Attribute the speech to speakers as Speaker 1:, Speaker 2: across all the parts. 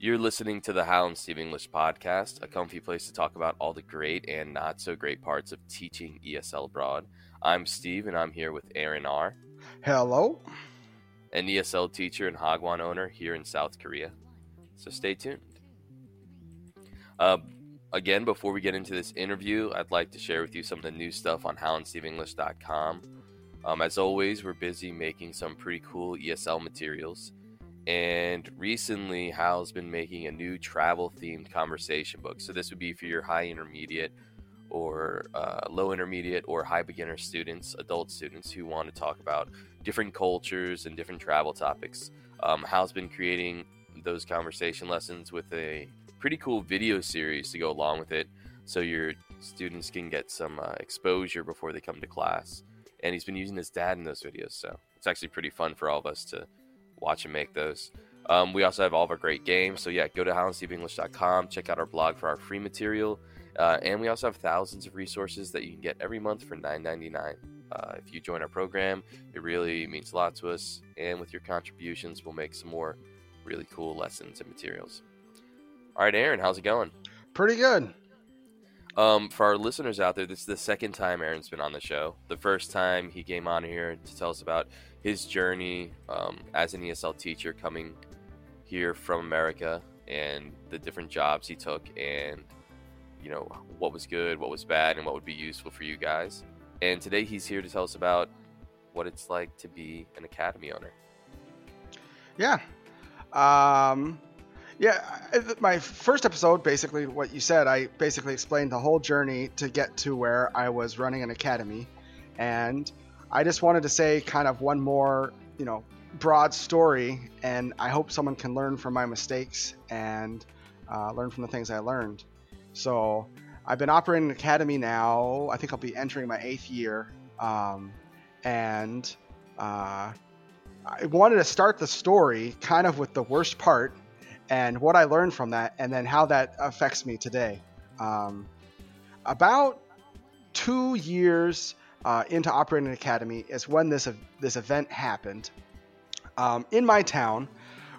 Speaker 1: You're listening to the Hal and Steve English podcast, a comfy place to talk about all the great and not so great parts of teaching ESL abroad. I'm Steve, and I'm here with Aaron R.,
Speaker 2: Hello.
Speaker 1: an ESL teacher and Hagwon owner here in South Korea. So stay tuned. Uh, again, before we get into this interview, I'd like to share with you some of the new stuff on HalandSteveEnglish.com. Um, as always, we're busy making some pretty cool ESL materials. And recently, Hal's been making a new travel themed conversation book. So, this would be for your high intermediate or uh, low intermediate or high beginner students, adult students who want to talk about different cultures and different travel topics. Um, Hal's been creating those conversation lessons with a pretty cool video series to go along with it so your students can get some uh, exposure before they come to class. And he's been using his dad in those videos, so it's actually pretty fun for all of us to watch and make those. Um, we also have all of our great games. So, yeah, go to HalandSteveEnglish.com, check out our blog for our free material. Uh, and we also have thousands of resources that you can get every month for $9.99. Uh, if you join our program, it really means a lot to us. And with your contributions, we'll make some more really cool lessons and materials. All right, Aaron, how's it going?
Speaker 2: Pretty good.
Speaker 1: Um, for our listeners out there, this is the second time Aaron's been on the show. The first time he came on here to tell us about his journey um, as an ESL teacher coming here from America and the different jobs he took and you know what was good, what was bad, and what would be useful for you guys. And today he's here to tell us about what it's like to be an academy owner.
Speaker 2: Yeah. Um, yeah, my first episode, basically what you said, I basically explained the whole journey to get to where I was running an academy. And I just wanted to say kind of one more, you know, broad story. And I hope someone can learn from my mistakes and uh, learn from the things I learned. So I've been operating an academy now. I think I'll be entering my eighth year. Um, and uh, I wanted to start the story kind of with the worst part and what I learned from that, and then how that affects me today. Um, about two years uh, into operating academy is when this this event happened. Um, in my town,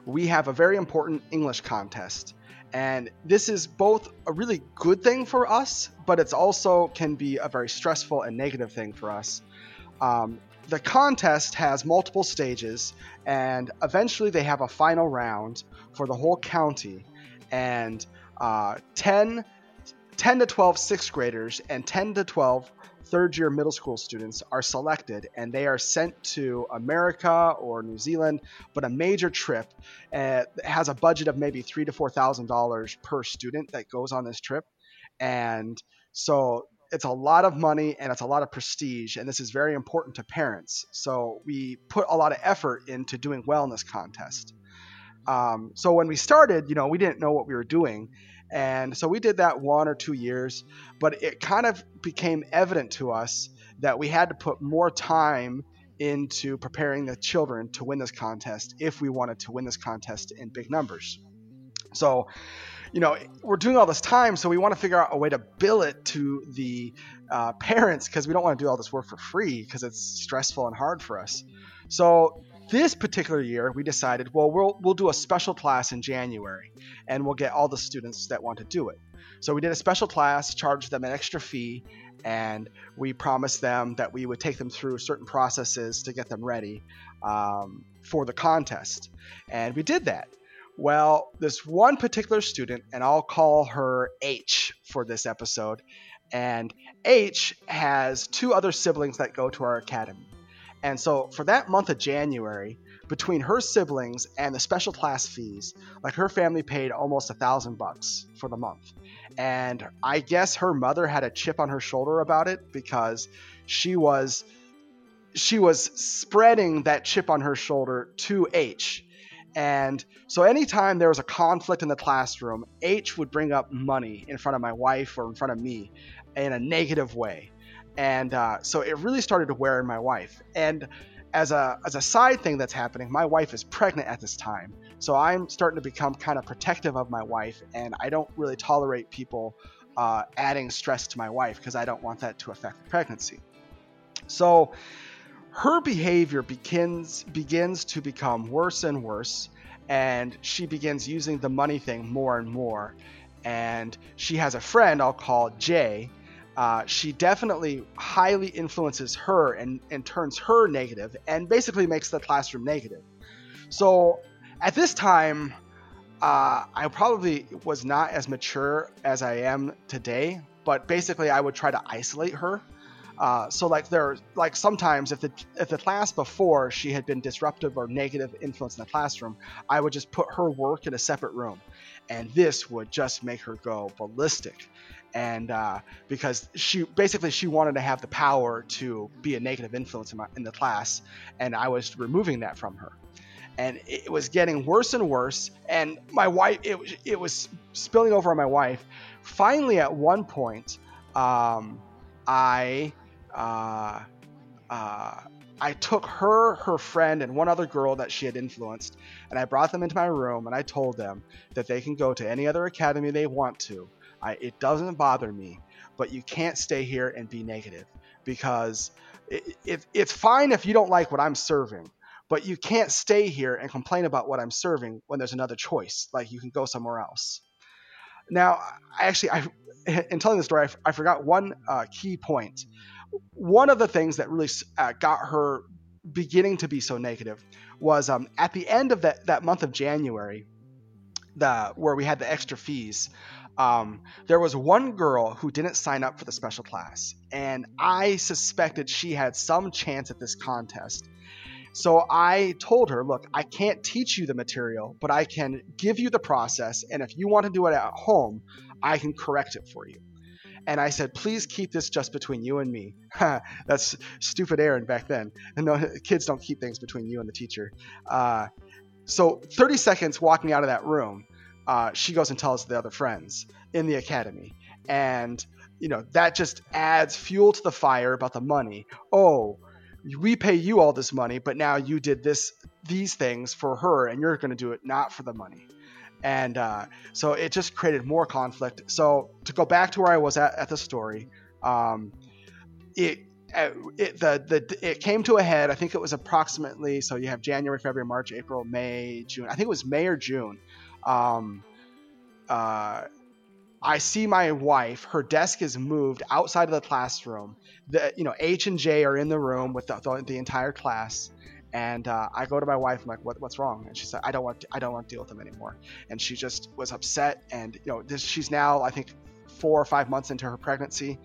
Speaker 2: we have a very important English contest, and this is both a really good thing for us, but it's also can be a very stressful and negative thing for us. Um, the contest has multiple stages, and eventually they have a final round for the whole county. And uh, 10, 10 to 12 sixth graders and 10 to 12 third year middle school students are selected and they are sent to America or New Zealand, but a major trip uh, has a budget of maybe three to four thousand dollars per student that goes on this trip. And so it's a lot of money and it's a lot of prestige, and this is very important to parents. So we put a lot of effort into doing well in this contest. Um, so when we started, you know, we didn't know what we were doing, and so we did that one or two years, but it kind of became evident to us that we had to put more time into preparing the children to win this contest if we wanted to win this contest in big numbers. So you know, we're doing all this time, so we want to figure out a way to bill it to the uh, parents because we don't want to do all this work for free because it's stressful and hard for us. So this particular year, we decided, well, we'll we'll do a special class in January, and we'll get all the students that want to do it. So we did a special class, charged them an extra fee, and we promised them that we would take them through certain processes to get them ready um, for the contest, and we did that. Well, this one particular student, and I'll call her H for this episode, and H has two other siblings that go to our academy. And so for that month of January, between her siblings and the special class fees, like her family paid almost a thousand bucks for the month. And I guess her mother had a chip on her shoulder about it because she was she was spreading that chip on her shoulder to H and so anytime there was a conflict in the classroom, H would bring up money in front of my wife or in front of me in a negative way. And uh, so it really started to wear on my wife. And as a, as a side thing that's happening, my wife is pregnant at this time. So I'm starting to become kind of protective of my wife. And I don't really tolerate people uh, adding stress to my wife because I don't want that to affect the pregnancy. So her behavior begins begins to become worse and worse and she begins using the money thing more and more. And she has a friend I'll call Jay. Uh, she definitely highly influences her and, and turns her negative and basically makes the classroom negative. So at this time, uh, I probably was not as mature as I am today, but basically I would try to isolate her. Uh, so like there, like sometimes if the if the class before she had been disruptive or negative influence in the classroom, I would just put her work in a separate room, and this would just make her go ballistic, and uh, because she basically she wanted to have the power to be a negative influence in, my, in the class, and I was removing that from her and it was getting worse and worse. And my wife, it, it was spilling over on my wife. Finally, at one point, um, I, uh, uh, I took her, her friend, and one other girl that she had influenced, and I brought them into my room, and I told them that they can go to any other academy they want to. I, it doesn't bother me, but you can't stay here and be negative because it, it, it's fine if you don't like what I'm serving but you can't stay here and complain about what I'm serving when there's another choice. Like you can go somewhere else. Now, I actually, I, in telling the story, I, forgot one uh, key point. One of the things that really uh, got her beginning to be so negative was um, at the end of that, that month of January, the where we had the extra fees. Um, there was one girl who didn't sign up for the special class, and I suspected she had some chance at this contest. So I told her, look, I can't teach you the material, but I can give you the process. And if you want to do it at home, I can correct it for you. And I said, please keep this just between you and me. That's stupid Aaron back then. No, kids don't keep things between you and the teacher. Uh, so 30 seconds walking out of that room, uh, she goes and tells the other friends in the academy. And, you know, that just adds fuel to the fire about the money. Oh, we pay you all this money, but now you did this these things for her, and you're going to do it not for the money. And uh, so it just created more conflict. So to go back to where I was at at the story, um, it uh, it the the it came to a head. I think it was approximately so you have January, February, March, April, May, June. I think it was May or June. Um, uh, I see my wife. Her desk is moved outside of the classroom. The you know H and J are in the room with the, the, the entire class. And uh, I go to my wife. I'm like, what, "What's wrong?" And she said, "I don't want. To, I don't want to deal with them anymore." And she just was upset. And you know, this, she's now I think four or five months into her pregnancy,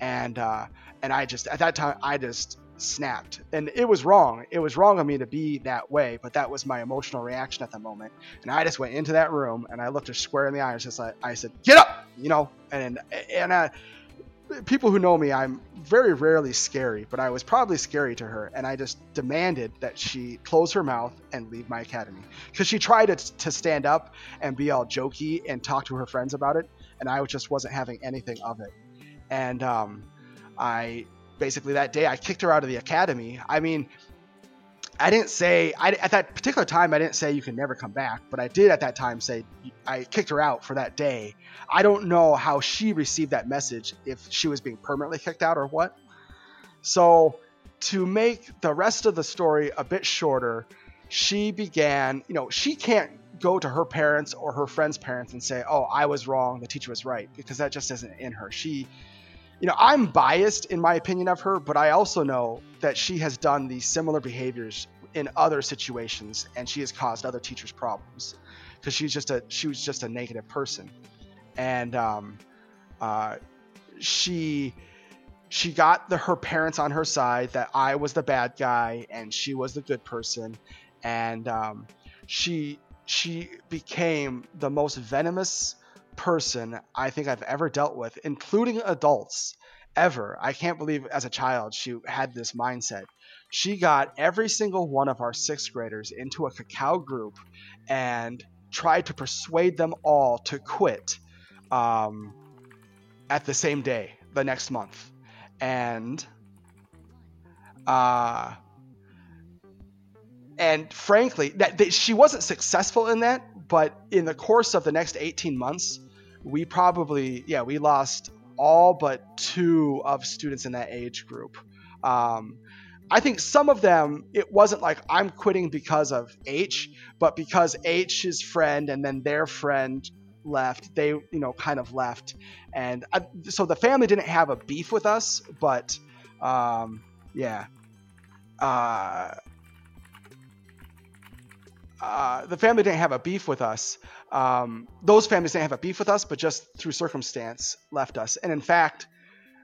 Speaker 2: and uh, and I just at that time I just snapped. And it was wrong. It was wrong of me to be that way, but that was my emotional reaction at the moment. And I just went into that room and I looked her square in the eyes. Just like I said, "Get up!" You know. And and uh, people who know me, I'm very rarely scary, but I was probably scary to her, and I just demanded that she close her mouth and leave my academy because she tried to, to stand up and be all jokey and talk to her friends about it, and I just wasn't having anything of it. And um, I basically that day I kicked her out of the academy. I mean, I didn't say I, at that particular time I didn't say you can never come back, but I did at that time say I kicked her out for that day. I don't know how she received that message if she was being permanently kicked out or what. So to make the rest of the story a bit shorter, she began, you know, she can't go to her parents or her friends' parents and say, "Oh, I was wrong, the teacher was right," because that just isn't in her. She you know, I'm biased in my opinion of her, but I also know that she has done these similar behaviors in other situations, and she has caused other teachers problems because she's just a she was just a negative person, and um, uh, she she got the, her parents on her side that I was the bad guy and she was the good person, and um, she she became the most venomous person I think I've ever dealt with, including adults, ever. I can't believe as a child she had this mindset. She got every single one of our sixth graders into a Kakao group and tried to persuade them all to quit um, at the same day, the next month. And uh, and frankly, that, that, she wasn't successful in that. But in the course of the next 18 months, we probably yeah we lost all but two of students in that age group. Um, I think some of them, it wasn't like I'm quitting because of H, but because H's friend and then their friend left, they, you know, kind of left. And I, so the family didn't have a beef with us, but um, yeah. Uh, uh, the family didn't have a beef with us. Um, those families didn't have a beef with us, but just through circumstance left us. And in fact,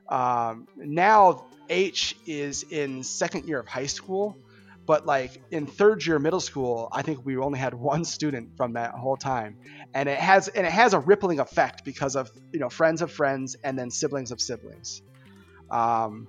Speaker 2: um, now H is in second year of high school, but like in third year middle school, I think we only had one student from that whole time, and it has and it has a rippling effect because of you know friends of friends and then siblings of siblings. Um,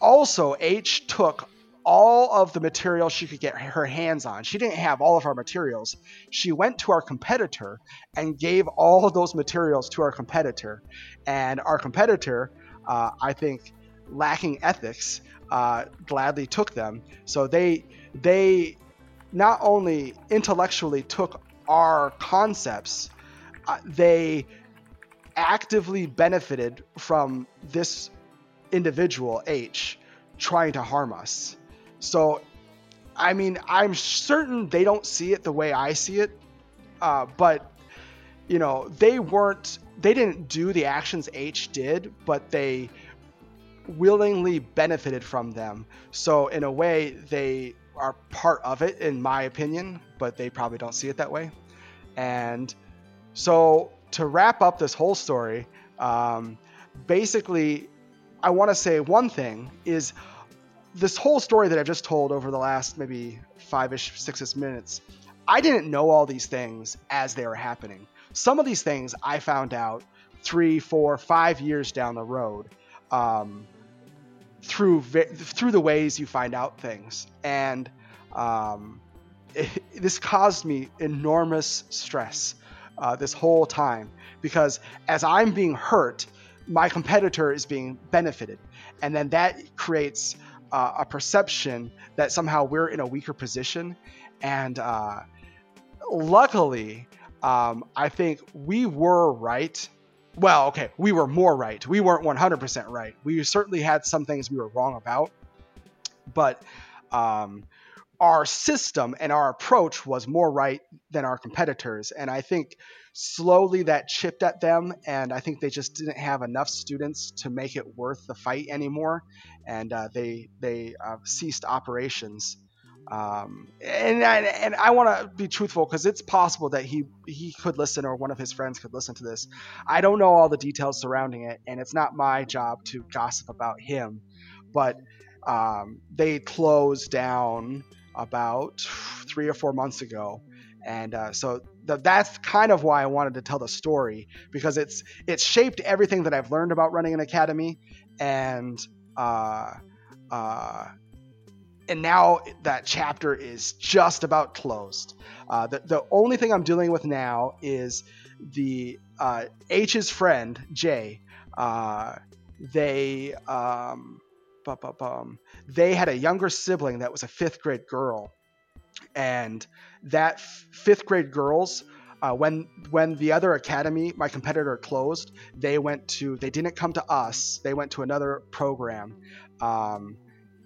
Speaker 2: also, H took all of the material she could get her hands on. She didn't have all of our materials. She went to our competitor and gave all of those materials to our competitor. And our competitor, uh, I think, lacking ethics, uh, gladly took them. So they they not only intellectually took our concepts, uh, they actively benefited from this individual H trying to harm us. So, I mean, I'm certain they don't see it the way I see it, uh, but you know, they weren't, they didn't do the actions H did, but they willingly benefited from them. So, in a way, they are part of it, in my opinion, but they probably don't see it that way. And so, to wrap up this whole story, um, basically, I want to say one thing is this whole story that I've just told over the last maybe five ish, six ish minutes, I didn't know all these things as they were happening. Some of these things I found out three, four, five years down the road um, through through the ways you find out things, and um, it, this caused me enormous stress uh, this whole time because as I'm being hurt, my competitor is being benefited, and then that creates uh, a perception that somehow we're in a weaker position. And uh, luckily, um, I think we were right. Well, okay, we were more right. We weren't 100% right. We certainly had some things we were wrong about. But um, our system and our approach was more right than our competitors. And I think slowly that chipped at them. And I think they just didn't have enough students to make it worth the fight anymore. And uh, they, they uh, ceased operations. Um, and, I, and I want to be truthful because it's possible that he he could listen or one of his friends could listen to this. I don't know all the details surrounding it, and it's not my job to gossip about him. But um, they closed down about three or four months ago. And uh, so th- that's kind of why I wanted to tell the story because it's it's shaped everything that I've learned about running an academy, and uh, uh, and now that chapter is just about closed. Uh, the the only thing I'm dealing with now is the uh, H's friend Jay. Uh, they um, they had a younger sibling that was a fifth grade girl, and that f- fifth grade girls. Uh, when when the other academy, my competitor closed, they went to they didn't come to us. They went to another program, um,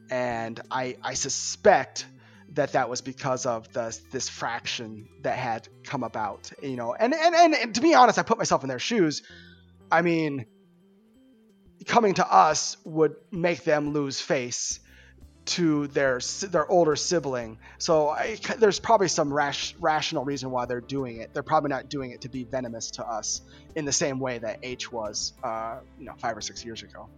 Speaker 2: and I I suspect that that was because of the this fraction that had come about. You know, and and and, and to be honest, I put myself in their shoes. I mean, coming to us would make them lose face to their their older sibling. So I, there's probably some rash, rational reason why they're doing it. They're probably not doing it to be venomous to us in the same way that H was, uh, you know, five or six years ago.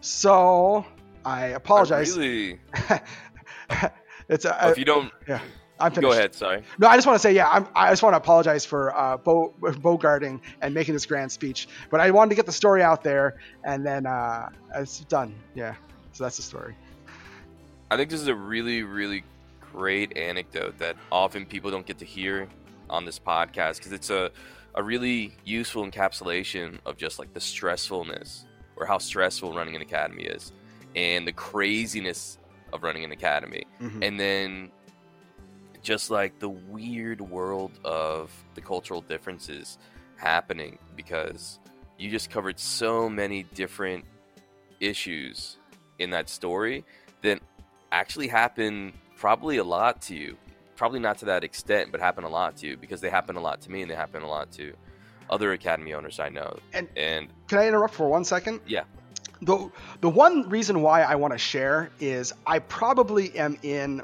Speaker 2: So I apologize.
Speaker 1: I really.
Speaker 2: it's a,
Speaker 1: well, if you don't.
Speaker 2: Yeah. I'm finished.
Speaker 1: Go ahead. Sorry.
Speaker 2: No, I just want to say, yeah, I'm, i just want to apologize for uh, Bo, Bogarting and making this grand speech, but I wanted to get the story out there, and then uh, it's done. Yeah, so that's the story.
Speaker 1: I think this is a really, really great anecdote that often people don't get to hear on this podcast because it's a, a really useful encapsulation of just like the stressfulness or how stressful running an academy is and the craziness of running an academy. Mm-hmm. And then just like the weird world of the cultural differences happening because you just covered so many different issues in that story actually happen probably a lot to you. Probably not to that extent, but happen a lot to you because they happen a lot to me and they happen a lot to other academy owners I know.
Speaker 2: And,
Speaker 1: and
Speaker 2: can I interrupt for one second?
Speaker 1: Yeah.
Speaker 2: The the one reason why I want to share is I probably am in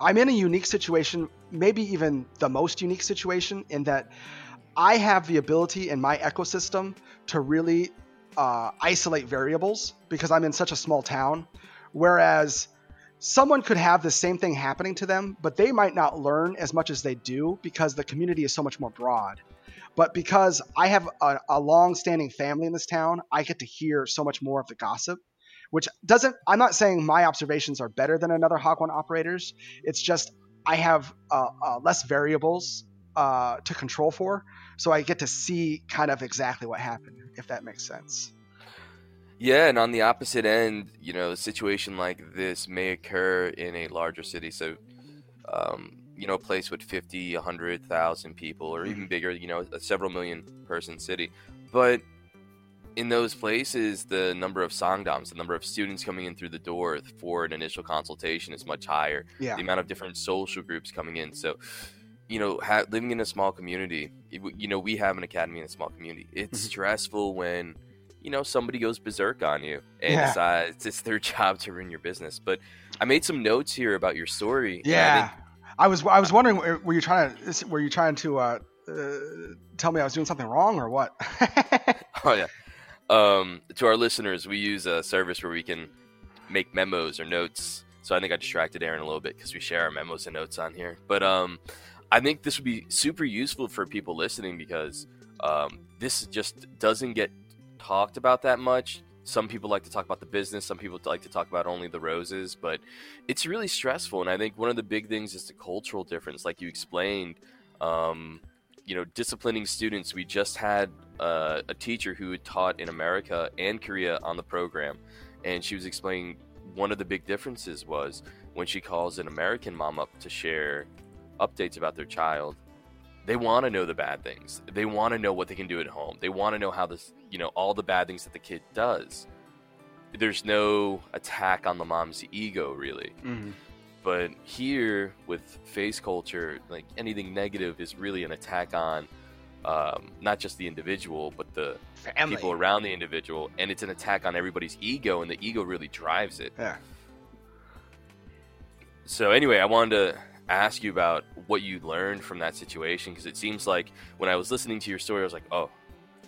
Speaker 2: I'm in a unique situation, maybe even the most unique situation in that I have the ability in my ecosystem to really uh, isolate variables because I'm in such a small town. Whereas someone could have the same thing happening to them, but they might not learn as much as they do because the community is so much more broad. But because I have a, a long standing family in this town, I get to hear so much more of the gossip, which doesn't, I'm not saying my observations are better than another Hagwon operator's. It's just I have uh, uh, less variables uh, to control for. So I get to see kind of exactly what happened, if that makes sense.
Speaker 1: Yeah, and on the opposite end, you know, a situation like this may occur in a larger city. So, um, you know, a place with 50, 100,000 people, or even mm-hmm. bigger, you know, a several million person city. But in those places, the number of sangdams, the number of students coming in through the door for an initial consultation is much higher.
Speaker 2: Yeah.
Speaker 1: The amount of different social groups coming in. So, you know, ha- living in a small community, you know, we have an academy in a small community. It's mm-hmm. stressful when you know somebody goes berserk on you and yeah. decides it's their job to ruin your business. But I made some notes here about your story.
Speaker 2: Yeah, I, I, was I was wondering were you trying to were you trying to uh, uh, tell me I was doing something wrong or what?
Speaker 1: oh yeah. Um, to our listeners, we use a service where we can make memos or notes. So I think I distracted Aaron a little bit because we share our memos and notes on here. But um, I think this would be super useful for people listening because um, this just doesn't get talked about that much. Some people like to talk about the business, some people like to talk about only the roses, but it's really stressful. And I think one of the big things is the cultural difference, like you explained. Um, you know, disciplining students. We just had uh, a teacher who had taught in America and Korea on the program, and she was explaining one of the big differences was when she calls an American mom up to share updates about their child they want to know the bad things. They want to know what they can do at home. They want to know how this, you know, all the bad things that the kid does. There's no attack on the mom's ego, really.
Speaker 2: Mm-hmm.
Speaker 1: But here, with face culture, like anything negative is really an attack on um, not just the individual, but the
Speaker 2: Family.
Speaker 1: people around the individual. And it's an attack on everybody's ego, and the ego really drives it.
Speaker 2: Yeah.
Speaker 1: So, anyway, I wanted to ask you about what you learned from that situation because it seems like when I was listening to your story, I was like, oh,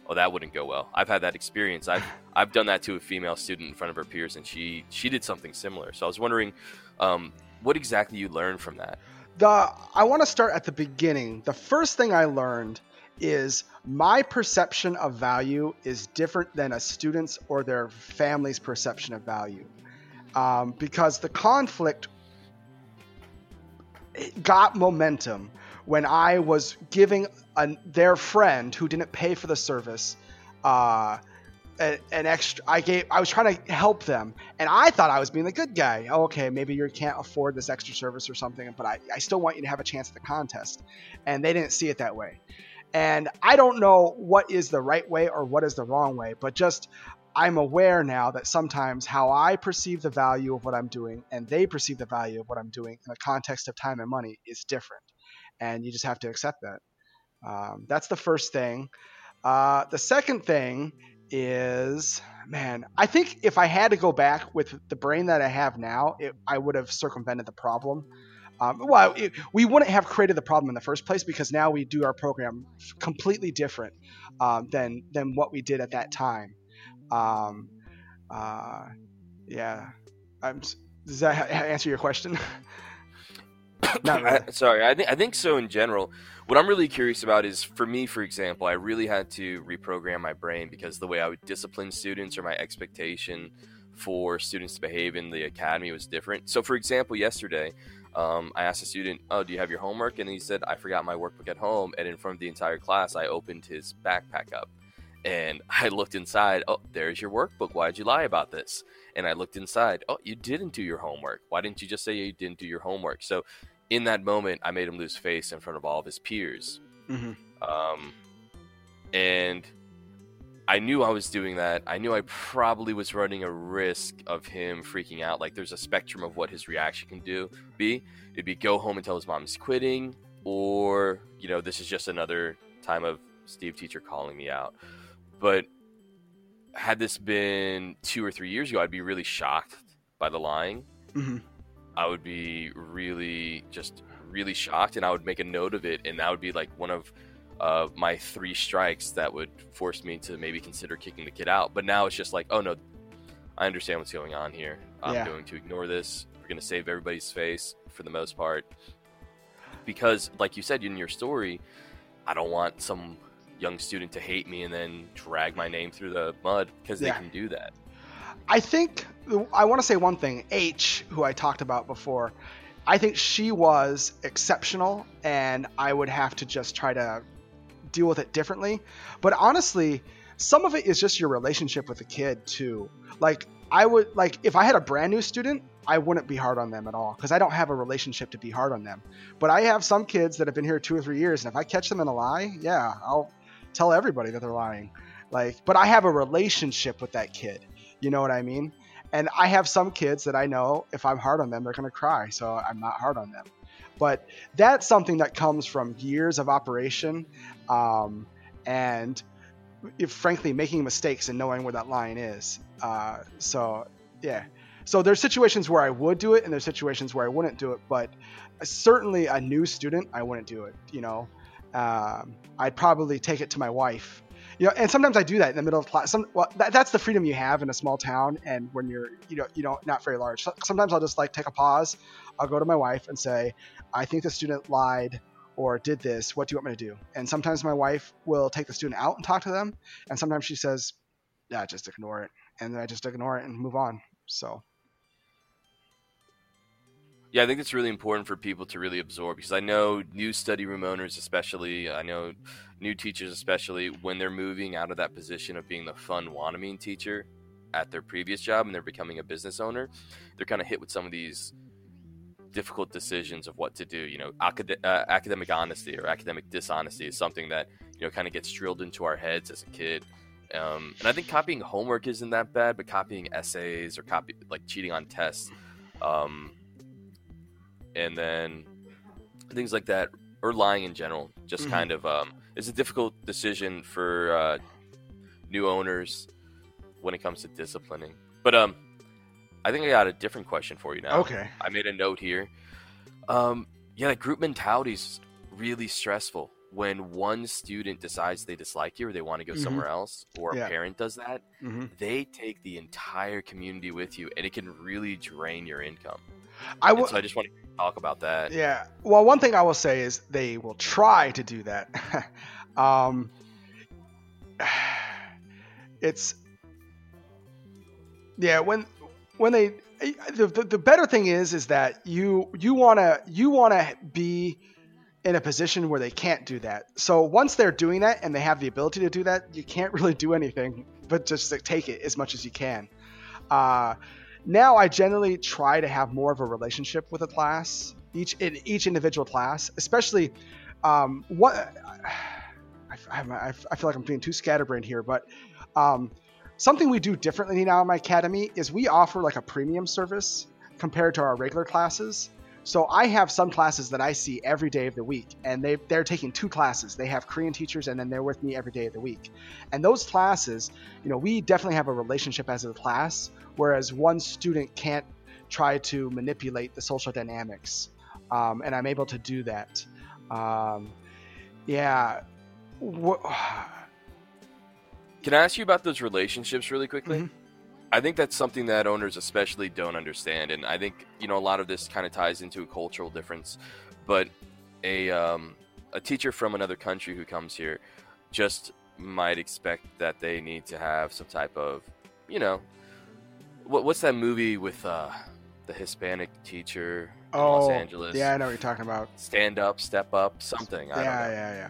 Speaker 1: oh, that wouldn't go well. I've had that experience. I've I've done that to a female student in front of her peers, and she she did something similar. So I was wondering, um, what exactly you learned from that.
Speaker 2: The I want to start at the beginning. The first thing I learned is my perception of value is different than a student's or their family's perception of value. Um, because the conflict got momentum when I was giving a, their friend who didn't pay for the service uh, an, an, extra. I gave. I was trying to help them, and I thought I was being the good guy. Okay, maybe you can't afford this extra service or something, but I, I still want you to have a chance at the contest. And they didn't see it that way. And I don't know what is the right way or what is the wrong way, but just I'm aware now that sometimes how I perceive the value of what I'm doing and they perceive the value of what I'm doing in the context of time and money is different. And you just have to accept that. Um, that's the first thing. Uh, the second thing is, man, I think if I had to go back with the brain that I have now, it, I would have circumvented the problem. Um, well, it, we wouldn't have created the problem in the first place because now we do our program completely different um, than than what we did at that time. Um, uh, yeah. I'm, does that answer your question?
Speaker 1: Not really. I, sorry, I think I think so in general. What I'm really curious about is, for me, for example, I really had to reprogram my brain because the way I would discipline students or my expectation for students to behave in the academy was different. So, for example, yesterday, um, I asked a student, "Oh, do you have your homework?" And he said, "I forgot my workbook at home." And in front of the entire class, I opened his backpack up and I looked inside. Oh, there's your workbook. Why'd you lie about this? And I looked inside. Oh, you didn't do your homework. Why didn't you just say you didn't do your homework? So, in that moment, I made him lose face in front of all of his peers.
Speaker 2: Mm-hmm.
Speaker 1: Um, and I knew I was doing that. I knew I probably was running a risk of him freaking out. Like there's a spectrum of what his reaction can do. Be it'd be go home and tell his mom he's quitting, or you know this is just another time of Steve teacher calling me out. But had this been two or three years ago, I'd be really shocked by the lying.
Speaker 2: hmm
Speaker 1: I would be really just really shocked, and I would make a note of it, and that would be like one of uh, my three strikes that would force me to maybe consider kicking the kid out. But now it's just like, oh no, I understand what's going on here. I'm
Speaker 2: Yeah.
Speaker 1: going to ignore this. We're going to save everybody's face for the most part, because like you said in your story, I don't want some young student to hate me and then drag my name through the mud because they can do that.
Speaker 2: I think I want to say one thing. H, who I talked about before, I think she was exceptional, and I would have to just try to deal with it differently. But honestly, some of it is just your relationship with the kid too. Like I would like if I had a brand new student, I wouldn't be hard on them at all because I don't have a relationship to be hard on them. But I have some kids that have been here two or three years, and if I catch them in a lie, yeah, I'll tell everybody that they're lying. Like, but I have a relationship with that kid. You know what I mean? And I have some kids that I know if I'm hard on them, they're going to cry. So I'm not hard on them. But that's something that comes from years of operation um, and, if, frankly, making mistakes and knowing where that line is. Uh, so, yeah. So there's situations where I would do it and there's situations where I wouldn't do it. But certainly a new student, I wouldn't do it. You know, um, I'd probably take it to my wife. You know and sometimes i do that in the middle of class. Some well that, that's the freedom you have in a small town and when you're you know you know not very large. So, sometimes i'll just like take a pause. I'll go to my wife and say i think the student lied or did this. What do you want me to do? And sometimes my wife will take the student out and talk to them and sometimes she says yeah just ignore it. And then i just ignore it and move on. So
Speaker 1: Yeah, I think it's really important for people to really absorb because I know new study room owners, especially, I know new teachers, especially, when they're moving out of that position of being the fun wannabe teacher at their previous job and they're becoming a business owner, they're kind of hit with some of these difficult decisions of what to do. You know, acad- uh, academic honesty or academic dishonesty is something that, you know, kind of gets drilled into our heads as a kid. Um, and I think copying homework isn't that bad, but copying essays or copy like cheating on tests, um, and then things like that, or lying in general, just
Speaker 2: Mhm.
Speaker 1: kind of um, is a difficult decision for uh, new owners when it comes to disciplining. But um, I think I got a different question for you now.
Speaker 2: okay
Speaker 1: I made a note here. Um, yeah, that group mentality is really stressful when one student decides they dislike you or they want to go
Speaker 2: Mhm.
Speaker 1: somewhere else, or a parent does that.
Speaker 2: hmm
Speaker 1: They take the entire community with you, and it can really drain your income.
Speaker 2: I will
Speaker 1: so I just want to talk about that.
Speaker 2: Yeah. Well, one thing I will say is they will try to do that. um, it's yeah when when they the, the, the better thing is is that you you want to you want to be in a position where they can't do that. So once they're doing that and they have the ability to do that, you can't really do anything but just take it as much as you can. Uh, now I generally try to have more of a relationship with a class, each in each individual class, especially um, what I, I, I feel like I'm being too scatterbrained here, but um, something we do differently now in my academy is we offer like a premium service compared to our regular classes. So I have some classes that I see every day of the week, and they they're taking two classes. They have Korean teachers, and then they're with me every day of the week. And those classes, you know, we definitely have a relationship as a class, whereas one student can't try to manipulate the social dynamics, um, and I'm able to do that. Um, yeah. Wh-
Speaker 1: Can I ask you about those relationships really quickly?
Speaker 2: Mhm.
Speaker 1: I think that's something that owners especially don't understand, and I think you know a lot of this kind of ties into a cultural difference. But a um, a teacher from another country who comes here just might expect that they need to have some type of, you know, what, what's that movie with uh, the Hispanic teacher in Los
Speaker 2: Oh,
Speaker 1: Angeles?
Speaker 2: Yeah, I know what you're talking about.
Speaker 1: Stand up, step up, something. I
Speaker 2: yeah,
Speaker 1: don't know.
Speaker 2: yeah,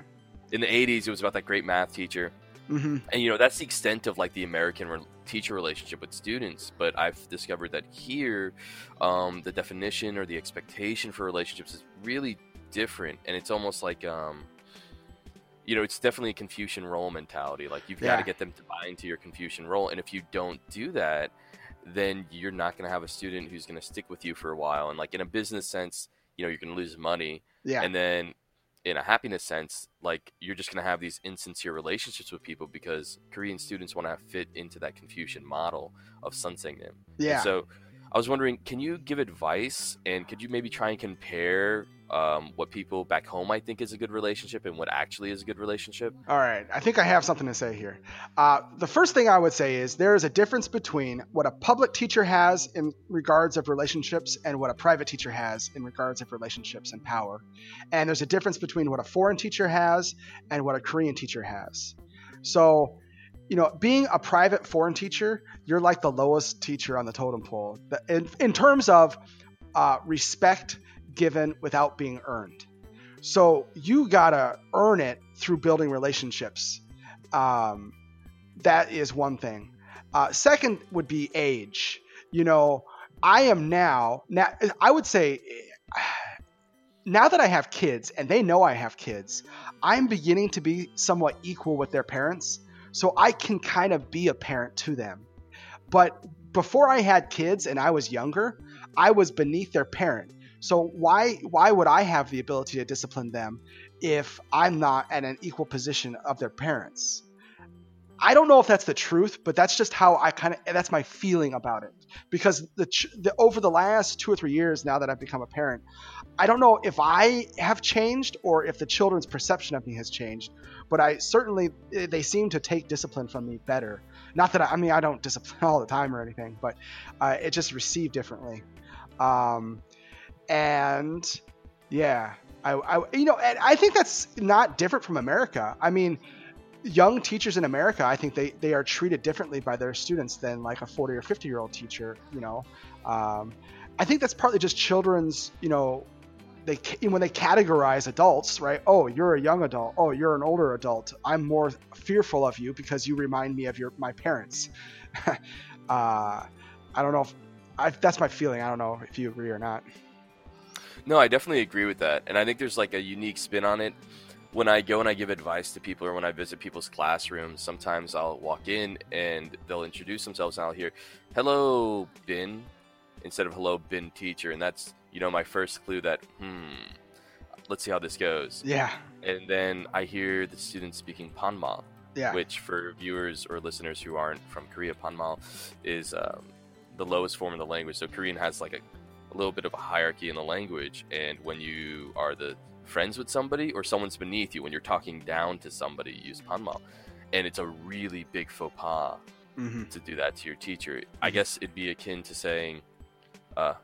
Speaker 1: In the '80s, it was about that great math teacher
Speaker 2: yeah. hmm
Speaker 1: and you know that's the extent of like the american re- teacher relationship with students but i've discovered that here um, the definition or the expectation for relationships is really different and it's almost like um, you know, it's definitely a Confucian role mentality. Like you've got to get them to buy into your Confucian role, and if you don't do that, then you're not going to have a student who's going to stick with you for a while. And like in a business sense, you know, you're going to lose money,
Speaker 2: Yeah.
Speaker 1: and then in a happiness sense, like you're just going to have these insincere relationships with people because Korean students want to fit into that Confucian model of seonsaengnim.
Speaker 2: yeah.
Speaker 1: And so I was wondering, can you give advice and could you maybe try and compare um, what people back home I think is a good relationship and what actually is a good relationship?
Speaker 2: All right, I think I have something to say here. Uh, the first thing I would say is there is a difference between what a public teacher has in regards of relationships and what a private teacher has in regards of relationships and power. And there's a difference between what a foreign teacher has and what a Korean teacher has. So, you know, being a private foreign teacher, you're like the lowest teacher on the totem pole in, in terms of uh, respect given without being earned. So you gotta earn it through building relationships. Um, that is one thing. Uh, second would be age. You know, I am now. Now I would say, now that I have kids and they know I have kids, I'm beginning to be somewhat equal with their parents, so I can kind of be a parent to them. But before I had kids and I was younger, I was beneath their parent. So why why would I have the ability to discipline them if I'm not at an equal position of their parents? I don't know if that's the truth, but that's just how I kind of that's my feeling about it. Because the, the over the last 2 or 3 years now that I've become a parent, I don't know if I have changed or if the children's perception of me has changed, but I certainly they seem to take discipline from me better. Not that I, I mean I don't discipline all the time or anything, but uh, it just received differently. Um, and yeah, I, I you know, and I think that's not different from America. I mean, young teachers in America, I think they they are treated differently by their students than like a 40 or 50 year old teacher. You know, um, I think that's partly just children's, you know. They, when they categorize adults, right? Oh, you're a young adult. Oh, you're an older adult. I'm more fearful of you because you remind me of your my parents. uh, I don't know if I, that's my feeling. I don't know if you agree or not.
Speaker 1: No, I definitely agree with that. And I think there's like a unique spin on it. When I go and I give advice to people or when I visit people's classrooms, sometimes I'll walk in and they'll introduce themselves and I'll hear, hello, Bin, instead of hello, Bin teacher. And that's, you know, my first clue that, hmm, let's see how this goes.
Speaker 2: Yeah,
Speaker 1: And then I hear the students speaking Panma,
Speaker 2: yeah,
Speaker 1: which for viewers or listeners who aren't from Korea, Panmal is um, the lowest form of the language. So Korean has like a, a little bit of a hierarchy in the language, and when you are the friends with somebody or someone's beneath you, when you're talking down to somebody, you use panma. and it's a really big faux pas
Speaker 2: hmm
Speaker 1: to do that to your teacher. I guess it'd be akin to saying, uh,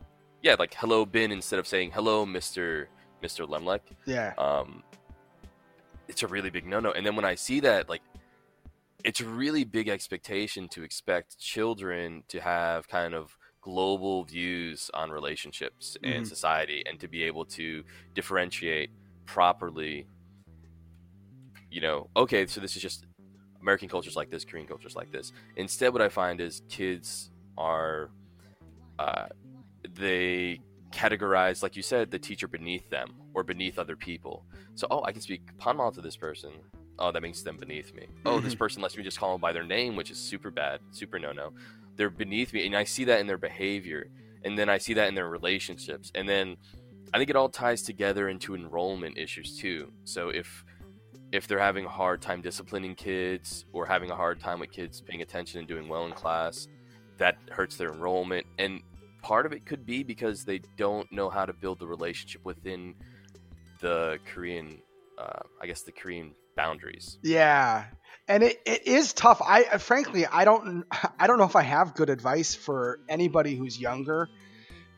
Speaker 1: yeah, like hello Bin instead of saying hello Mister Mister Lemlek
Speaker 2: yeah,
Speaker 1: um, it's a really big no-no. And then when I see that, like, it's a really big expectation to expect children to have kind of global views on relationships and
Speaker 2: Mhm.
Speaker 1: society, and to be able to differentiate properly. You know, okay, so this is just American culture's like this, Korean culture's like this. Instead, what I find is kids are, uh, they categorize, like you said, the teacher beneath them or beneath other people. So, oh, I can speak Panmal to this person. Oh, that makes them beneath me. Oh, this person lets me just call them by their name, which is super bad, super no no. They're beneath me, and I see that in their behavior, and then I see that in their relationships, and then I think it all ties together into enrollment issues too. So if if they're having a hard time disciplining kids or having a hard time with kids paying attention and doing well in class, that hurts their enrollment. And part of it could be because they don't know how to build the relationship within the Korean, uh, I guess, the Korean boundaries.
Speaker 2: yeah. And it, it is tough. I frankly, I don't, I don't know if I have good advice for anybody who's younger,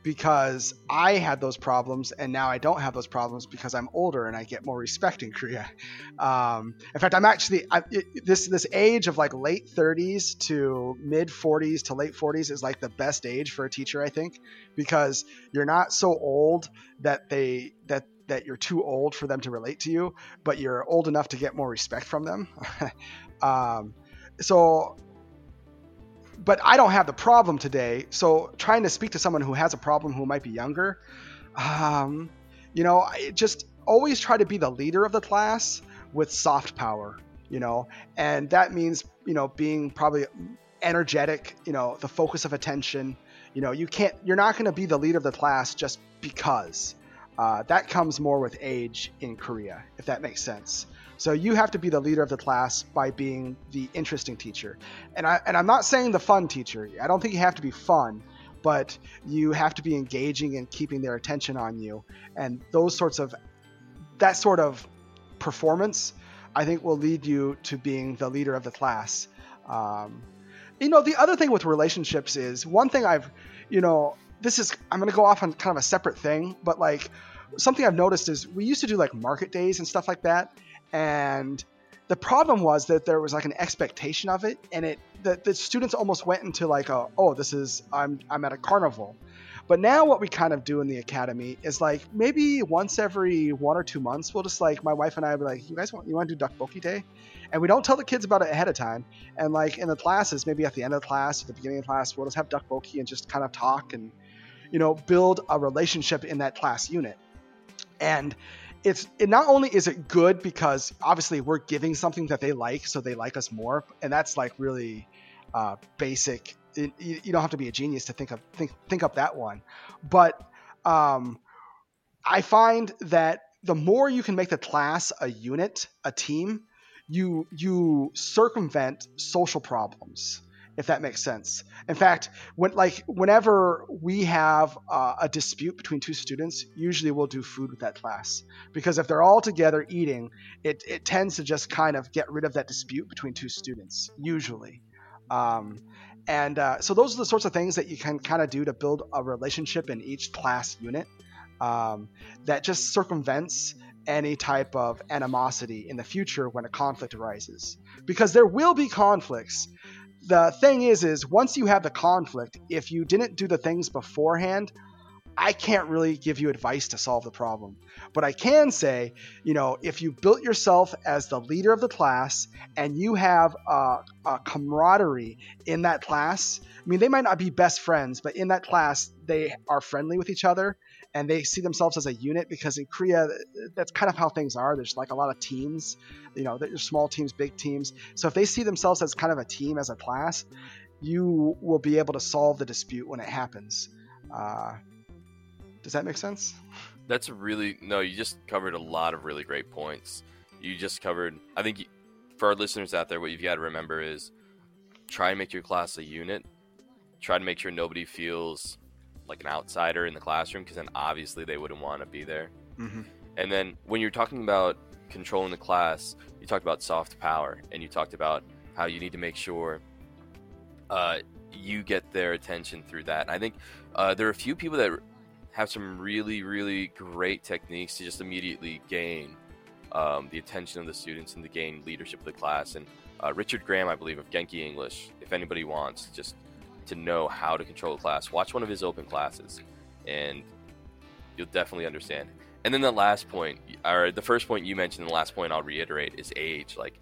Speaker 2: because I had those problems, and now I don't have those problems because I'm older and I get more respect in Korea. Um, in fact, I'm actually I, it, this this age of like late 30s to mid 40s to late 40s is like the best age for a teacher, I think, because you're not so old that they that that you're too old for them to relate to you, but you're old enough to get more respect from them. um, so, but I don't have the problem today. So, trying to speak to someone who has a problem who might be younger, um, you know, I just always try to be the leader of the class, with soft power, you know, and that means, you know, being probably energetic, you know, the focus of attention. You know, you can't, you're not going to be the leader of the class just because. Uh, that comes more with age in Korea, if that makes sense. So you have to be the leader of the class by being the interesting teacher. And I and I'm not saying the fun teacher. I don't think you have to be fun, but you have to be engaging and keeping their attention on you. And those sorts of that sort of performance, I think, will lead you to being the leader of the class. Um, you know, the other thing with relationships is one thing I've, you know, this is I'm to go off on kind of a separate thing, but like something I've noticed is we used to do like market days and stuff like that, and the problem was that there was like an expectation of it, and it the, the students almost went into like a oh this is I'm I'm at a carnival. But now what we kind of do in the academy is like maybe once every one or two months we'll just like my wife and I will be like you guys want you want to do Duck Tteokbokki day, and we don't tell the kids about it ahead of time. And like in the classes, maybe at the end of the class, at the beginning of the class, we'll just have Duck Tteokbokki and just kind of talk and you know build a relationship in that class unit. And it's it not only is it good because obviously we're giving something that they like, so they like us more, and that's like really uh, basic. It, you, don't have to be a genius to think of think think up that one, but um, I find that the more you can make the class a unit, a team, you you circumvent social problems if that makes sense. In fact, when like whenever we have uh, a dispute between two students, usually we'll do food with that class because if they're all together eating, it it tends to just kind of get rid of that dispute between two students usually. Um, and uh, so those are the sorts of things that you can kind of do to build a relationship in each class unit um, that just circumvents any type of animosity in the future when a conflict arises because there will be conflicts the thing is is once you have the conflict if you didn't do the things beforehand i can't really give you advice to solve the problem. But i can say you know if you built yourself as the leader of the class and you have a, a camaraderie in that class i mean they might not be best friends but in that class they are friendly with each other and they see themselves as a unit because in Korea, that's kind of how things are. There's like a lot of teams, you know, there's small teams, big teams. So if they see themselves as kind of a team, as a class, you will be able to solve the dispute when it happens. Uh, does that make sense?
Speaker 1: That's really no. You just covered a lot of really great points. You just covered. I think for our listeners out there, what you've got to remember is try and make your class a unit. Try to make sure nobody feels like an outsider in the classroom because then obviously they wouldn't want to be there. Mm-hmm. And then when you're talking about controlling the class, you talked about soft power and you talked about how you need to make sure uh, you get their attention through that. And I think uh, there are a few people that have some really, really great techniques to just immediately gain um, the attention of the students and to gain leadership of the class. And uh, Richard Graham, I believe, of Genki English, if anybody wants, just to know how to control a class, watch one of his open classes, and you'll definitely understand. And then the last point, or the first point you mentioned, the last point I'll reiterate is age. Like,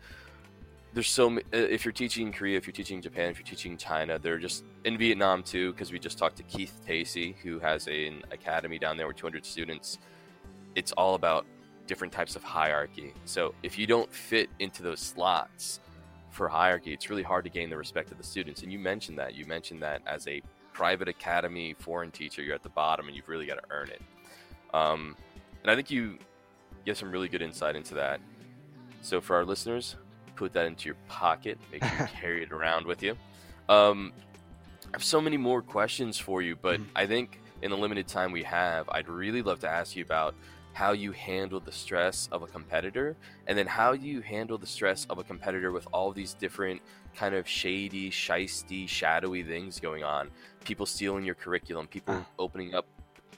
Speaker 1: there's so if you're teaching Korea, if you're teaching Japan, if you're teaching China, they're just in Vietnam too. Because we just talked to Keith Tacey, who has an academy down there with 200 students. It's all about different types of hierarchy. So if you don't fit into those slots, for hierarchy, it's really hard to gain the respect of the students. And you mentioned that. You mentioned that as a private academy foreign teacher, you're at the bottom and you've really got to earn it. Um, and I think you get some really good insight into that. So for our listeners, put that into your pocket. Make sure you carry it around with you. Um, I have so many more questions for you, but mm-hmm. I think in the limited time we have, I'd really love to ask you about how you handle the stress of a competitor and then how you handle the stress of a competitor with all these different kind of shady shisty shadowy things going on people stealing your curriculum people uh. opening up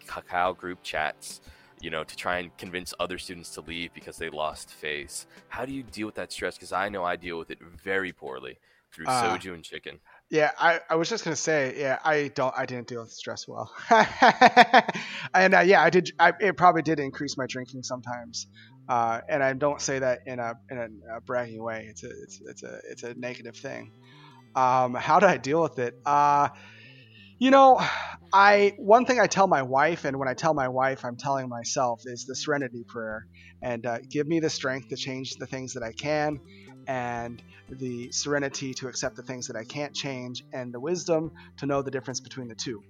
Speaker 1: Kakao group chats you know to try and convince other students to leave because they lost face how do you deal with that stress because i know i deal with it very poorly through uh, soju and chicken
Speaker 2: yeah, I, I was just gonna say, yeah, I don't, I didn't deal with stress well, and uh, yeah, I did. I, it probably did increase my drinking sometimes, uh, and I don't say that in a in a, a, bragging way. It's a it's it's a it's a negative thing. Um, how did I deal with it? Uh, You know, I one thing I tell my wife, and when I tell my wife, I'm telling myself, is the Serenity Prayer, and uh, give me the strength to change the things that I can, and the serenity to accept the things that I can't change, and the wisdom to know the difference between the two.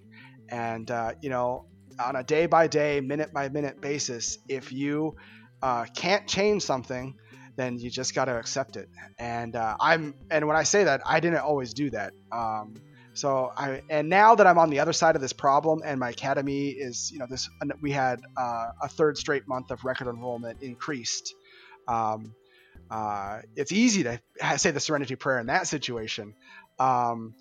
Speaker 2: And uh, you know, on a day by day, minute by minute basis, if you uh, can't change something, then you just got to accept it. And uh, I'm, and when I say that, I didn't always do that. Um, so I and now that I'm on the other side of this problem and my academy is you know this we had uh, a third straight month of record enrollment increased. Um, uh, it's easy to say the Serenity Prayer in that situation. Um,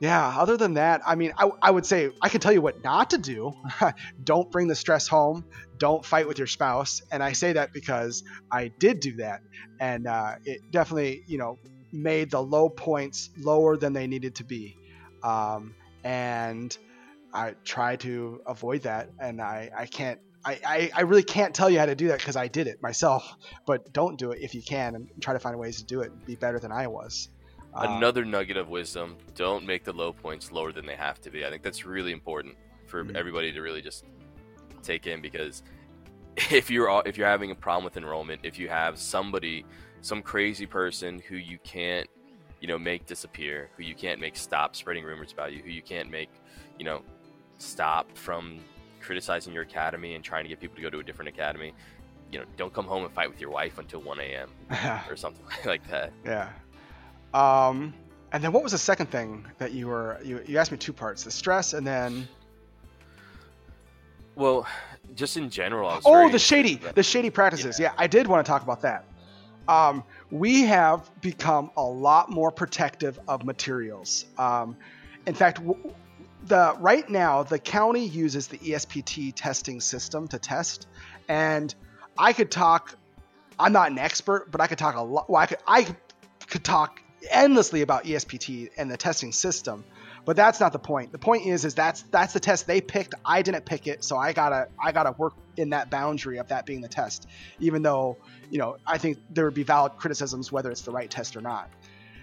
Speaker 2: yeah. Other than that, I mean, I, I would say I can tell you what not to do. Don't bring the stress home. Don't fight with your spouse. And I say that because I did do that, and uh, it definitely you know made the low points lower than they needed to be um, and I try to avoid that, and I, I can't. I, I, I really can't tell you how to do that because I did it myself. But don't do it if you can, and try to find ways to do it and be better than I was.
Speaker 1: Uh, Another nugget of wisdom: don't make the low points lower than they have to be. I think that's really important for mm-hmm. everybody to really just take in because if you're if you're having a problem with enrollment, if you have somebody, some crazy person who you can't you know, make disappear, who you can't make stop spreading rumors about you, who you can't make, you know, stop from criticizing your academy and trying to get people to go to a different academy. You know, don't come home and fight with your wife until 1 a.m. or something like that.
Speaker 2: Yeah. Um, and then what was the second thing that you were you, you asked me two parts: the stress, and then.
Speaker 1: Well, just in general.
Speaker 2: oh, the shady, the shady practices. Yeah. yeah, I did want to talk about that. Um, we have become a lot more protective of materials. Um, in fact, w- the right now the county uses the ESPT testing system to test, and I could talk. I'm not an expert, but I could talk a lot. Well, I could I could talk endlessly about ESPT and the testing system. But that's not the point. The point is, is that's that's the test they picked. I didn't pick it, so I gotta I gotta work in that boundary of that being the test. Even though you know I think there would be valid criticisms whether it's the right test or not.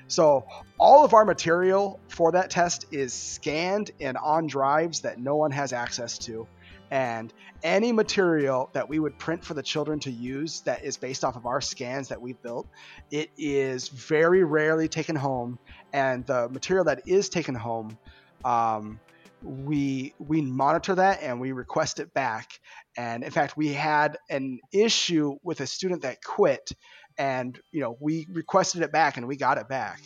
Speaker 2: So all of our material for that test is scanned and on drives that no one has access to. And any material that we would print for the children to use that is based off of our scans that we've built, it is very rarely taken home. And the material that is taken home, um, we we monitor that and we request it back. And in fact, we had an issue with a student that quit, and you know we requested it back and we got it back.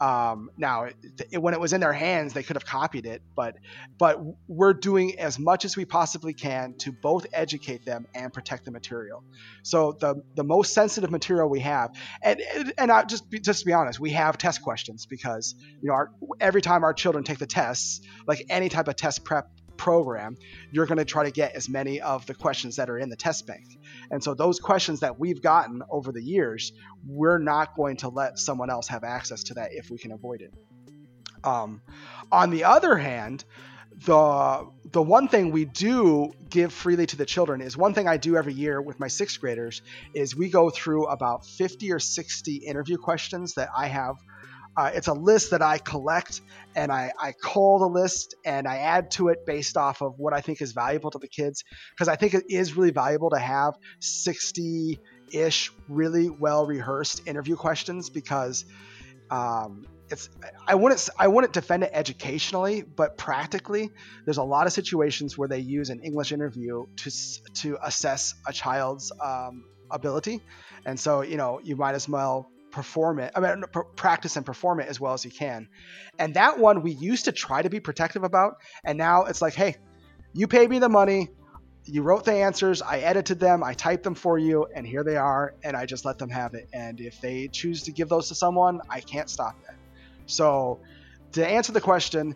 Speaker 2: Um, now, it, it, when it was in their hands, they could have copied it, but but we're doing as much as we possibly can to both educate them and protect the material. So the the most sensitive material we have, and and I just be, just to be honest, we have test questions because you know our, every time our children take the tests, like any type of test prep program, you're going to try to get as many of the questions that are in the test bank. And so those questions that we've gotten over the years, we're not going to let someone else have access to that if we can avoid it. Um, on the other hand, the the one thing we do give freely to the children is one thing I do every year with my sixth graders is we go through about 50 or 60 interview questions that I have uh, it's a list that I collect and I, I call the list and I add to it based off of what I think is valuable to the kids because I think it is really valuable to have 60 ish really well rehearsed interview questions because um, it's I wouldn't I wouldn't defend it educationally, but practically, there's a lot of situations where they use an English interview to to assess a child's um, ability, and so you know you might as well perform it. I mean, practice and perform it as well as you can. And that one we used to try to be protective about, and now it's like, hey, you paid me the money, you wrote the answers, I edited them, I typed them for you, and here they are, and I just let them have it. And if they choose to give those to someone, I can't stop that. So, to answer the question,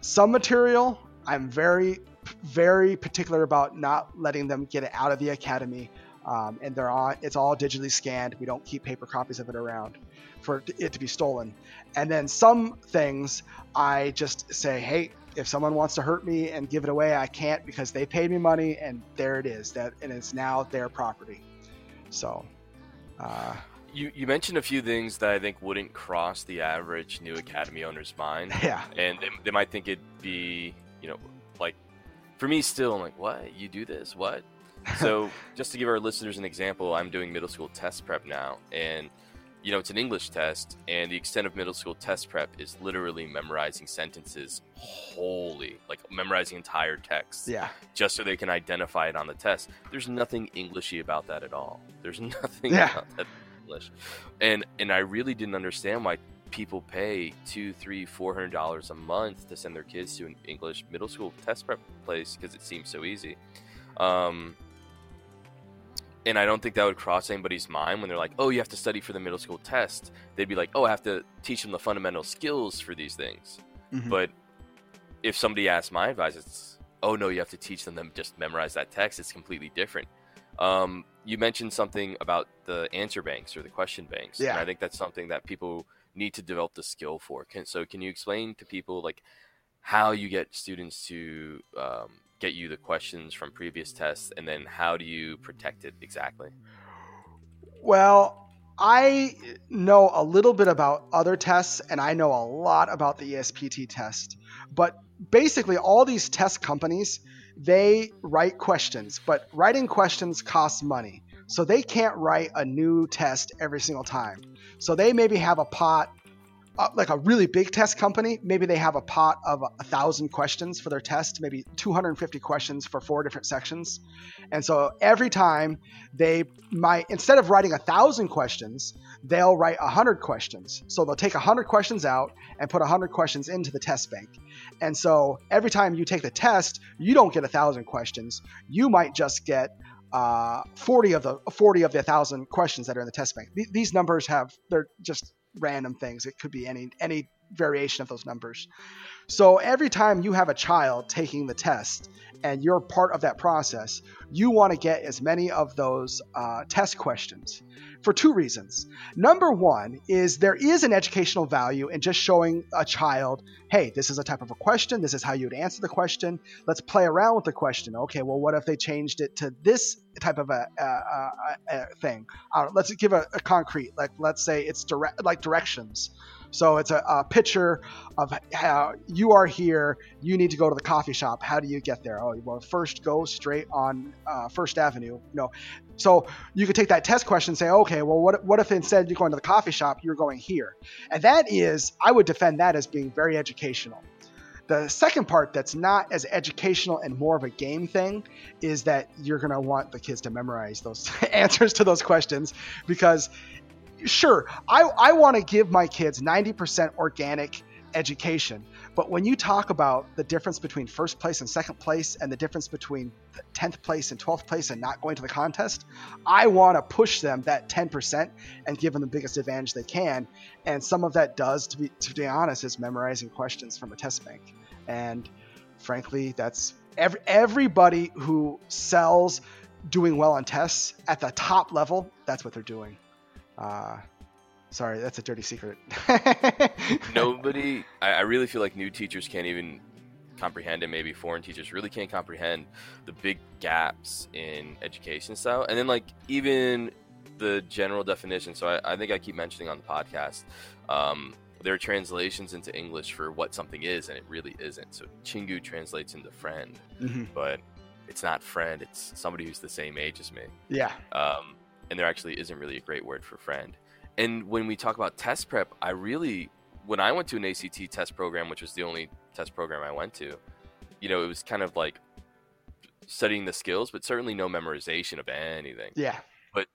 Speaker 2: some material I'm very, very particular about not letting them get it out of the academy um, and they're on. It's all digitally scanned. We don't keep paper copies of it around for it to be stolen. And then some things, I just say, hey, if someone wants to hurt me and give it away, I can't because they paid me money, and there it is. That and it's now their property. So. Uh,
Speaker 1: you you mentioned a few things that I think wouldn't cross the average new academy owner's mind,
Speaker 2: Yeah.
Speaker 1: and they, they might think it'd be you know like for me still I'm like what you do this what so just to give our listeners an example i'm doing middle school test prep now and you know it's an english test and the extent of middle school test prep is literally memorizing sentences wholly like memorizing entire texts
Speaker 2: Yeah.
Speaker 1: just so they can identify it on the test there's nothing englishy about that at all there's nothing
Speaker 2: Yeah.
Speaker 1: about that english and and i really didn't understand why people pay two three four hundred dollars a month to send their kids to an english middle school test prep place because it seems so easy um, and I don't think that would cross anybody's mind when they're like, "Oh, you have to study for the middle school test." They'd be like, "Oh, I have to teach them the fundamental skills for these things."
Speaker 2: Mhm.
Speaker 1: But if somebody asks my advice, it's, "Oh no, you have to teach them to just memorize that text." It's completely different. Um, you mentioned something about the answer banks or the question banks, and I think that's something that people need to develop the skill for. Can, so, can you explain to people like how you get students to um, get you the questions from previous tests, and then how do you protect it exactly?
Speaker 2: Well, I know a little bit about other tests and I know a lot about the ESPT test. But basically, all these test companies, they write questions, but writing questions costs money. So they can't write a new test every single time. So they maybe have a pot, like a really big test company, maybe they have a pot of a, a thousand questions for their test, maybe 250 questions for four different sections. And so every time they might instead of writing a thousand questions they'll write a hundred questions. So they'll take a hundred questions out and put a hundred questions into the test bank. And so every time you take the test you don't get a thousand questions. You might just get uh, 40 of the 40 of the thousand questions that are in the test bank. Th- these numbers have they're just random things. It could be any any variation of those numbers so every time you have a child taking the test and you're part of that process, you want to get as many of those uh, test questions for two reasons. Number one is there is an educational value in just showing a child, hey, this is a type of a question. This is how you would answer the question. Let's play around with the question. Okay, well, what if they changed it to this type of a, a, a, a thing? Uh, let's give a concrete, like let's say it's direct, like directions. So it's a, a picture of how you are here. You need to go to the coffee shop. How do you get there? Oh, well, first go straight on uh, First Avenue. You know, so you could take that test question and say, okay, well, what, what if instead you're going to the coffee shop, you're going here? And that is, I would defend that as being very educational. The second part that's not as educational and more of a game thing is that you're going to want the kids to memorize those answers to those questions because sure, I, I want to give my kids 90% organic education. But when you talk about the difference between first place and second place and the difference between 10th place and 12th place and not going to the contest, I want to push them that 10% and give them the biggest advantage they can. And some of that does, to be, to be honest, is memorizing questions from a test bank. And frankly, that's every, everybody who sells doing well on tests at the top level, that's what they're doing. Uh, sorry, that's a dirty secret.
Speaker 1: Nobody, I, I really feel like new teachers can't even comprehend, and maybe foreign teachers really can't comprehend the big gaps in education style. And then, like, even the general definition. So I, I think I keep mentioning on the podcast. Um, there are translations into English for what something is, and it really isn't. So Chingu translates into friend,
Speaker 2: Mhm.
Speaker 1: but it's not friend. It's somebody who's the same age as me.
Speaker 2: Yeah.
Speaker 1: um, and there actually isn't really a great word for friend. And when we talk about test prep, I really, when I went to an ACT test program, which was the only test program I went to, you know, it was kind of like studying the skills, but certainly no memorization of anything.
Speaker 2: Yeah.
Speaker 1: But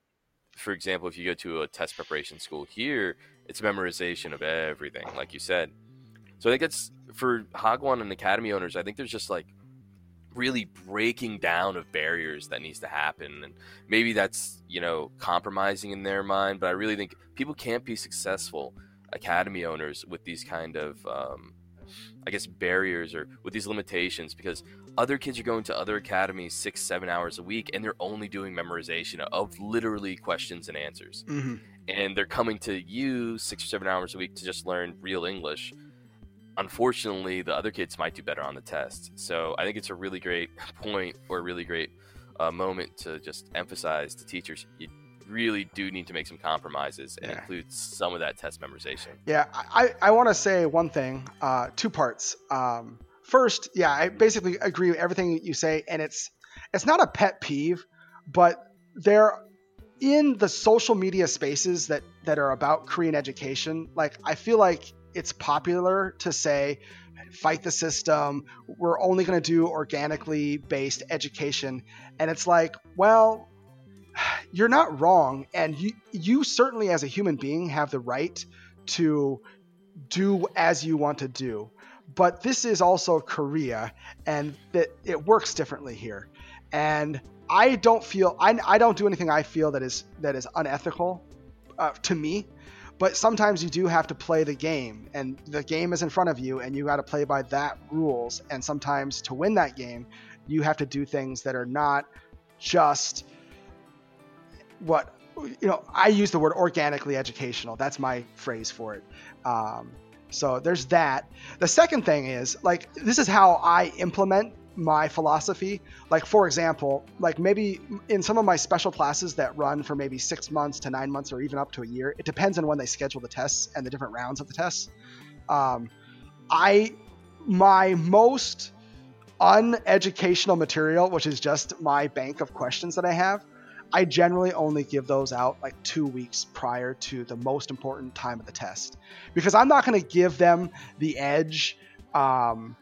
Speaker 1: for example, if you go to a test preparation school here, it's memorization of everything, like you said. So I think it's for Hagwon and Academy owners. I think there's just like really breaking down of barriers that needs to happen, and maybe that's you know compromising in their mind. But I really think people can't be successful academy owners with these kind of um, I guess barriers or with these limitations because other kids are going to other academies six, seven hours a week and they're only doing memorization of literally questions and answers.
Speaker 2: hmm
Speaker 1: And they're coming to you six or seven hours a week to just learn real English. Unfortunately, the other kids might do better on the test. So I think it's a really great point or a really great uh, moment to just emphasize to teachers you really do need to make some compromises and
Speaker 2: Yeah.
Speaker 1: include some of that test memorization.
Speaker 2: Yeah, I, I want to say one thing, uh, two parts. Um, first, yeah, I basically agree with everything you say, and it's it's not a pet peeve, but they're in the social media spaces that that are about Korean education. Like, I feel like it's popular to say, fight the system. We're only going to do organically based education, and it's like, well. You're not wrong, and you you certainly, as a human being, have the right to do as you want to do. But this is also Korea, and that it works differently here. And I don't feel I, I don't do anything I feel that is that is unethical uh, to me. But sometimes you do have to play the game, and the game is in front of you, and you got to play by that rules. And sometimes to win that game, you have to do things that are not just what you know. I use the word organically educational. That's my phrase for it. Um, so there's that. The second thing is like this is how I implement my philosophy. Like for example, like maybe in some of my special classes that run for maybe six months to nine months or even up to a year. It depends on when they schedule the tests and the different rounds of the tests. Um, I my most uneducational material, which is just my bank of questions that I have, I generally only give those out like two weeks prior to the most important time of the test because I'm not going to give them the edge um,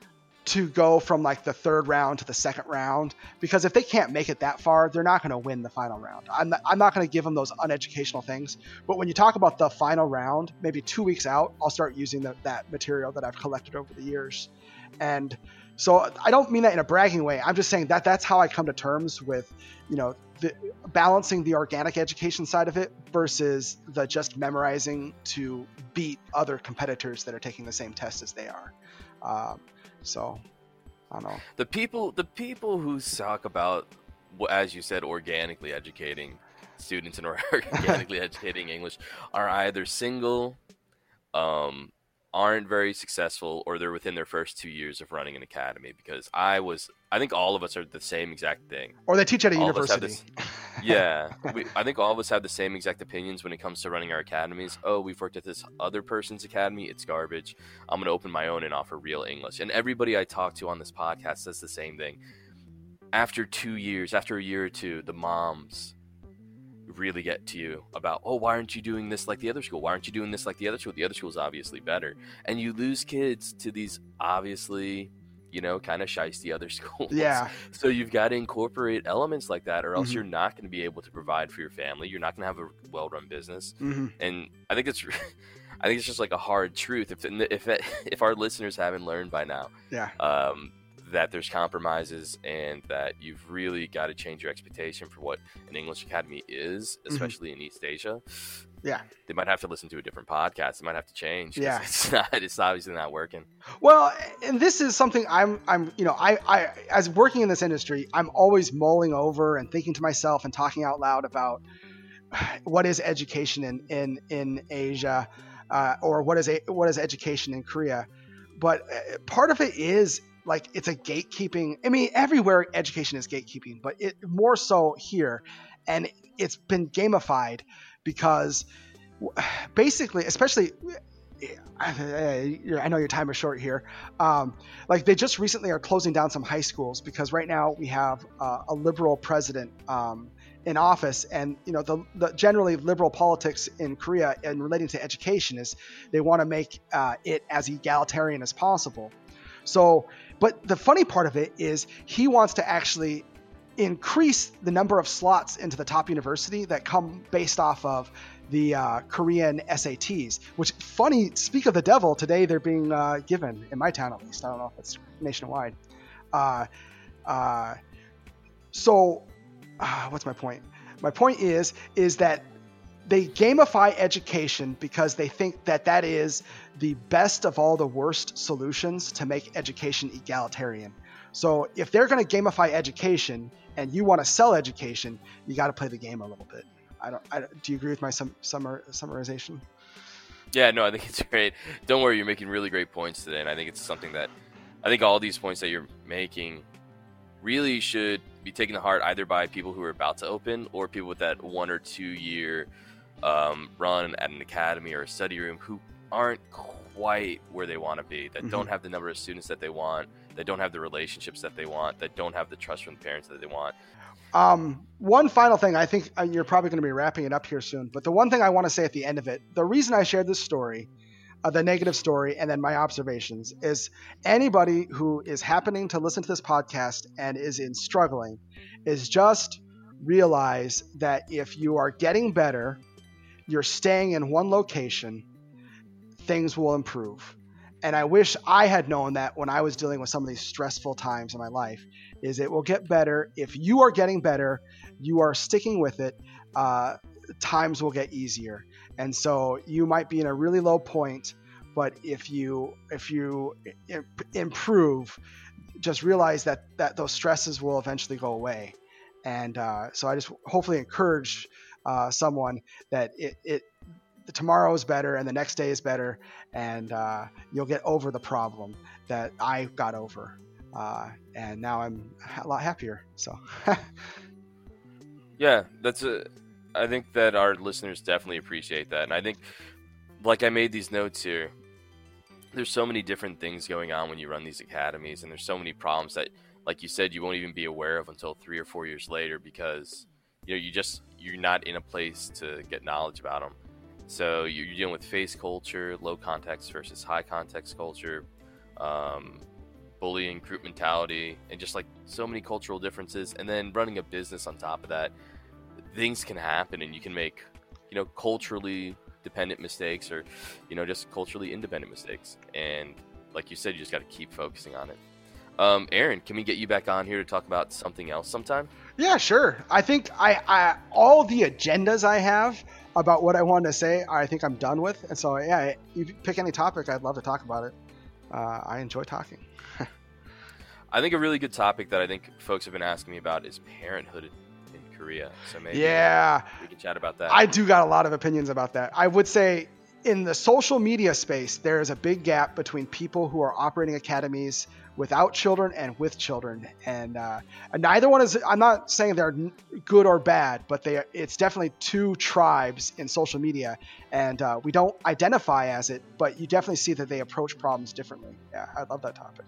Speaker 2: to go from like the third round to the second round because if they can't make it that far, they're not going to win the final round. I'm not, I'm not going to give them those uneducational things. But when you talk about the final round, maybe two weeks out, I'll start using the, that material that I've collected over the years. And so I don't mean that in a bragging way. I'm just saying that that's how I come to terms with, you know, the, balancing the organic education side of it versus the just memorizing to beat other competitors that are taking the same test as they are. Um, so I don't know.
Speaker 1: The people, the people who talk about, as you said, organically educating students and organically educating English are either single, um, aren't very successful, or they're within their first two years of running an academy. Because I was, I think all of us are the same exact thing.
Speaker 2: Or they teach at a
Speaker 1: All of us have
Speaker 2: university.
Speaker 1: Yeah, we, I think all of us have the same exact opinions when it comes to running our academies. Oh, we've worked at this other person's academy; it's garbage. I'm going to open my own and offer real English. And everybody I talk to on this podcast says the same thing. After two years, after a year or two, the moms really get to you about, oh, why aren't you doing this like the other school? Why aren't you doing this like the other school? The other school's obviously better, and you lose kids to these obviously, you know, kind of shisty other schools.
Speaker 2: yeah,
Speaker 1: So you've got to incorporate elements like that, or else
Speaker 2: Mhm.
Speaker 1: you're not going to be able to provide for your family. You're not going to have a well-run business,
Speaker 2: hmm
Speaker 1: and I think it's, I think it's just like a hard truth. If if if our listeners haven't learned by now,
Speaker 2: yeah,
Speaker 1: um, that there's compromises and that you've really got to change your expectation for what an English academy is, especially in East Asia.
Speaker 2: Yeah.
Speaker 1: they might have to listen to a different podcast. They might have to change.
Speaker 2: Yeah.
Speaker 1: it's not. It's obviously not working.
Speaker 2: Well, and this is something I'm, I'm, you know, I, I, as working in this industry, I'm always mulling over and thinking to myself and talking out loud about what is education in in in Asia, uh, or what is a, what is education in Korea. But uh, part of it is like it's a gatekeeping. I mean, everywhere education is gatekeeping, but it more so here, and it's been gamified because basically, especially. I know your time is short here. Um, like they just recently are closing down some high schools because right now we have uh, a liberal president um, in office, and you know the, the generally liberal politics in Korea and relating to education is they want to make uh, it as egalitarian as possible. So, but the funny part of it is he wants to actually increase the number of slots into the top university that come based off of the uh, Korean SATs. Which, funny, speak of the devil, today they're being uh, given in my town at least. I don't know if it's nationwide. Uh, uh, so, uh, what's my point? My point is is that they gamify education because they think that that is the best of all the worst solutions to make education egalitarian. So if they're going to gamify education and you want to sell education, you got to play the game a little bit. I don't. I, do you agree with my sum, summar, summarization?
Speaker 1: Yeah, no, I think it's great. Don't worry, you're making really great points today, and I think it's something that I think all these points that you're making really should be taken to heart either by people who are about to open or people with that one or two year um, run at an academy or a study room who aren't quite where they want to be, that
Speaker 2: Mhm.
Speaker 1: don't have the number of students that they want, that don't have the relationships that they want, that don't have the trust from the parents that they want.
Speaker 2: Um, one final thing, I think uh, you're probably going to be wrapping it up here soon, but the one thing I want to say at the end of it, the reason I shared this story, uh, the negative story, and then my observations is anybody who is happening to listen to this podcast and is in struggling is just realize that if you are getting better, you're staying in one location, things will improve. And I wish I had known that when I was dealing with some of these stressful times in my life is it will get better. If you are getting better you are sticking with it uh, times will get easier. And so you might be in a really low point but if you if you improve just realize that that those stresses will eventually go away. And uh, so i just hopefully encourage uh, someone that it, it tomorrow is better and the next day is better and uh, you'll get over the problem that i got over uh, and now I'm a lot happier. So,
Speaker 1: Yeah, that's a. I think that our listeners definitely appreciate that, and I think, like I made these notes here. There's so many different things going on when you run these academies, and there's so many problems that, like you said, you won't even be aware of until three or four years later because, you know, you just you're not in a place to get knowledge about them. So you're dealing with face culture, low context versus high context culture, um, bullying, group mentality, and just like so many cultural differences. And then running a business on top of that, things can happen, and you can make, you know, culturally dependent mistakes or, you know, just culturally independent mistakes. And like you said, you just got to keep focusing on it. Um, Aaron, can we get you back on here to talk about something else sometime?
Speaker 2: yeah, sure. I think I, I all the agendas I have about what I want to say, I think I'm done with. And so, yeah, you pick any topic, I'd love to talk about it. Uh, I enjoy talking.
Speaker 1: I think a really good topic that I think folks have been asking me about is parenthood in Korea. So maybe
Speaker 2: Yeah,
Speaker 1: we can chat about that.
Speaker 2: I do got a lot of opinions about that. I would say in the social media space, there is a big gap between people who are operating academies without children and with children, and, uh, and neither one is. I'm not saying they're good or bad, but they it's definitely two tribes in social media, and uh, we don't identify as it, but you definitely see that they approach problems differently. Yeah, I love that topic.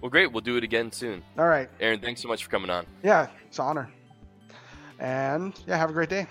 Speaker 1: well, great. We'll do it again soon.
Speaker 2: All right,
Speaker 1: Aaron, thanks so much for coming on.
Speaker 2: yeah, it's an honor, and yeah, have a great day.